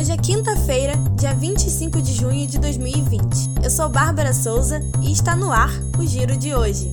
Hoje é quinta-feira, dia 25 de junho de 2020. Eu sou Bárbara Souza e está no ar o Giro de hoje.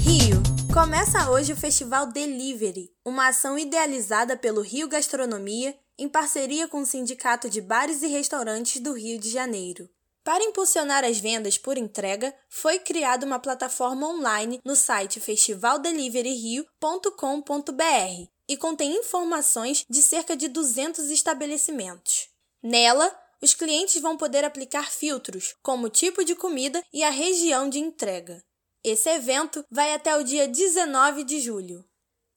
Rio. Começa hoje o Festival Delivery, uma ação idealizada pelo Rio Gastronomia em parceria com o Sindicato de Bares e Restaurantes do Rio de Janeiro. Para impulsionar as vendas por entrega, foi criada uma plataforma online no site festivaldeliveryrio.com.br e contém informações de cerca de 200 estabelecimentos. Nela, os clientes vão poder aplicar filtros, como o tipo de comida e a região de entrega. Esse evento vai até o dia 19 de julho.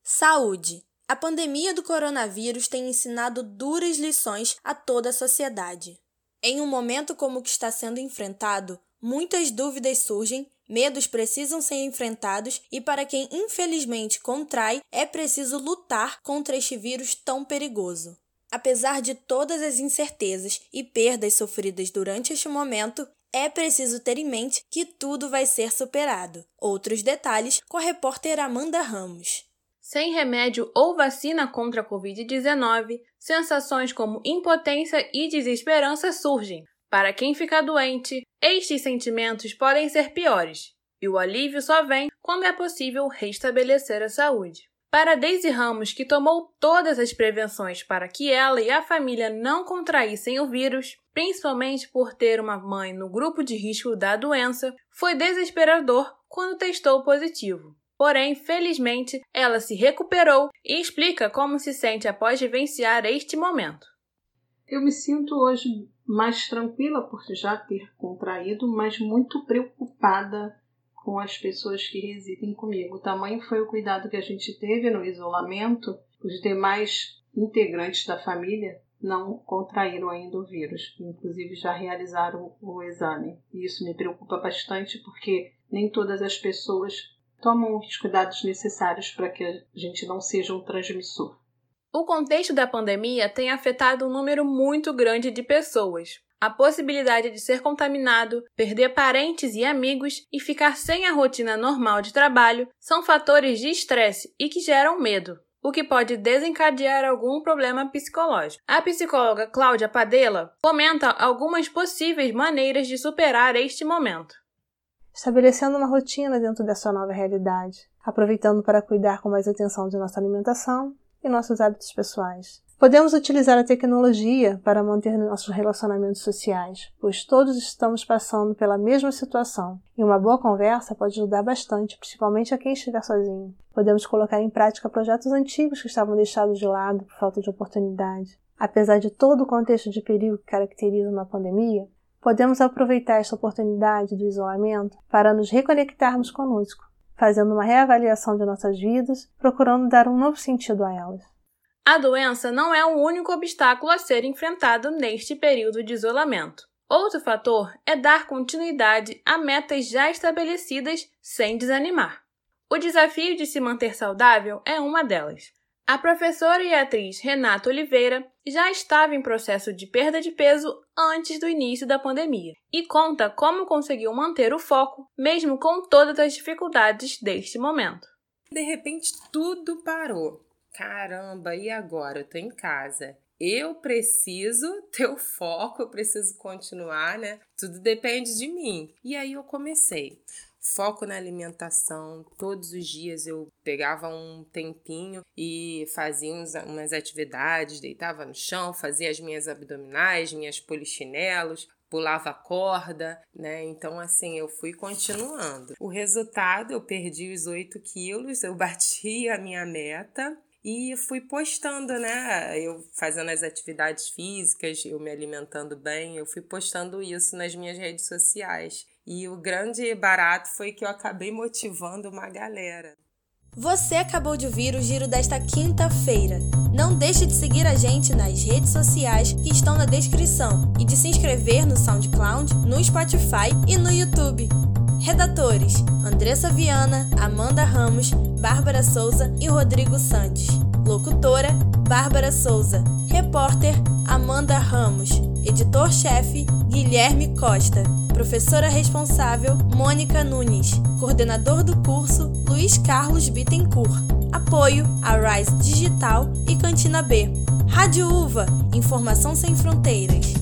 Saúde. A pandemia do coronavírus tem ensinado duras lições a toda a sociedade. Em um momento como o que está sendo enfrentado, muitas dúvidas surgem, medos precisam ser enfrentados e, para quem infelizmente contrai, é preciso lutar contra este vírus tão perigoso. Apesar de todas as incertezas e perdas sofridas durante este momento, é preciso ter em mente que tudo vai ser superado. Outros detalhes com a repórter Amanda Ramos. Sem remédio ou vacina contra a Covid-19, sensações como impotência e desesperança surgem. Para quem fica doente, estes sentimentos podem ser piores, e o alívio só vem quando é possível restabelecer a saúde. Para Daisy Ramos, que tomou todas as prevenções para que ela e a família não contraíssem o vírus, principalmente por ter uma mãe no grupo de risco da doença, foi desesperador quando testou positivo. Porém, felizmente, ela se recuperou e explica como se sente após vivenciar este momento. Eu me sinto hoje mais tranquila por já ter contraído, mas muito preocupada com as pessoas que residem comigo. O tamanho foi o cuidado que a gente teve no isolamento. Os demais integrantes da família não contraíram ainda o vírus, inclusive já realizaram o exame. E isso me preocupa bastante porque nem todas as pessoas tomam os cuidados necessários para que a gente não seja um transmissor. O contexto da pandemia tem afetado um número muito grande de pessoas. A possibilidade de ser contaminado, perder parentes e amigos e ficar sem a rotina normal de trabalho são fatores de estresse e que geram medo, o que pode desencadear algum problema psicológico. A psicóloga Cláudia Padela comenta algumas possíveis maneiras de superar este momento estabelecendo uma rotina dentro dessa nova realidade, aproveitando para cuidar com mais atenção de nossa alimentação e nossos hábitos pessoais. Podemos utilizar a tecnologia para manter nossos relacionamentos sociais, pois todos estamos passando pela mesma situação e uma boa conversa pode ajudar bastante, principalmente a quem estiver sozinho. Podemos colocar em prática projetos antigos que estavam deixados de lado por falta de oportunidade. Apesar de todo o contexto de perigo que caracteriza uma pandemia, podemos aproveitar esta oportunidade do isolamento para nos reconectarmos conosco, fazendo uma reavaliação de nossas vidas, procurando dar um novo sentido a elas. A doença não é o único obstáculo a ser enfrentado neste período de isolamento. Outro fator é dar continuidade a metas já estabelecidas sem desanimar. O desafio de se manter saudável é uma delas. A professora e atriz Renata Oliveira já estava em processo de perda de peso antes do início da pandemia e conta como conseguiu manter o foco mesmo com todas as dificuldades deste momento. De repente tudo parou. Caramba, e agora? Eu tô em casa. Eu preciso ter o foco, eu preciso continuar, né? Tudo depende de mim. E aí eu comecei foco na alimentação. Todos os dias eu pegava um tempinho e fazia umas atividades, deitava no chão, fazia as minhas abdominais, minhas polichinelos, pulava corda, né? Então, assim, eu fui continuando. O resultado, eu perdi os 8 quilos, eu bati a minha meta e fui postando, né? Eu fazendo as atividades físicas, eu me alimentando bem, eu fui postando isso nas minhas redes sociais. E o grande barato foi que eu acabei motivando uma galera. Você acabou de ouvir o giro desta quinta-feira. Não deixe de seguir a gente nas redes sociais que estão na descrição e de se inscrever no SoundCloud, no Spotify e no YouTube. Redatores: Andressa Viana, Amanda Ramos, Bárbara Souza e Rodrigo Santos. Locutora: Bárbara Souza. Repórter: Amanda Ramos. Editor-chefe: Guilherme Costa. Professora responsável: Mônica Nunes. Coordenador do curso: Luiz Carlos Bittencourt. Apoio: a Rise Digital e Cantina B. Rádio Uva, informação sem fronteiras.